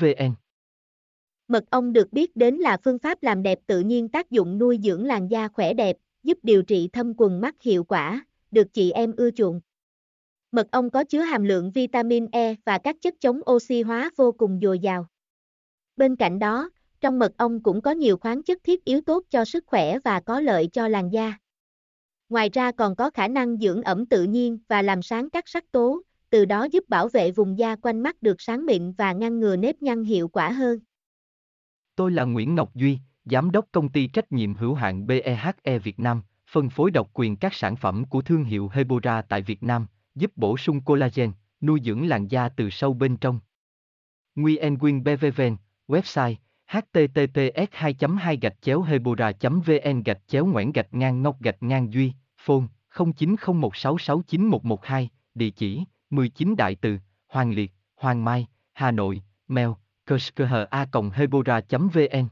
vn Mật ong được biết đến là phương pháp làm đẹp tự nhiên tác dụng nuôi dưỡng làn da khỏe đẹp, giúp điều trị thâm quầng mắt hiệu quả, được chị em ưa chuộng. Mật ong có chứa hàm lượng vitamin E và các chất chống oxy hóa vô cùng dồi dào. Bên cạnh đó, trong mật ong cũng có nhiều khoáng chất thiết yếu tốt cho sức khỏe và có lợi cho làn da. Ngoài ra còn có khả năng dưỡng ẩm tự nhiên và làm sáng các sắc tố, từ đó giúp bảo vệ vùng da quanh mắt được sáng mịn và ngăn ngừa nếp nhăn hiệu quả hơn. Tôi là Nguyễn Ngọc Duy, Giám đốc công ty trách nhiệm hữu hạn BEHE Việt Nam, phân phối độc quyền các sản phẩm của thương hiệu Hebora tại Việt Nam, giúp bổ sung collagen, nuôi dưỡng làn da từ sâu bên trong. Nguyen Nguyen BVVN, website https 2 2 gạch chéo hebora vn gạch chéo ngoãn gạch ngang ngọc gạch ngang duy phone 0901669112 địa chỉ 19 đại từ hoàng liệt hoàng mai hà nội mail kerskha hebora vn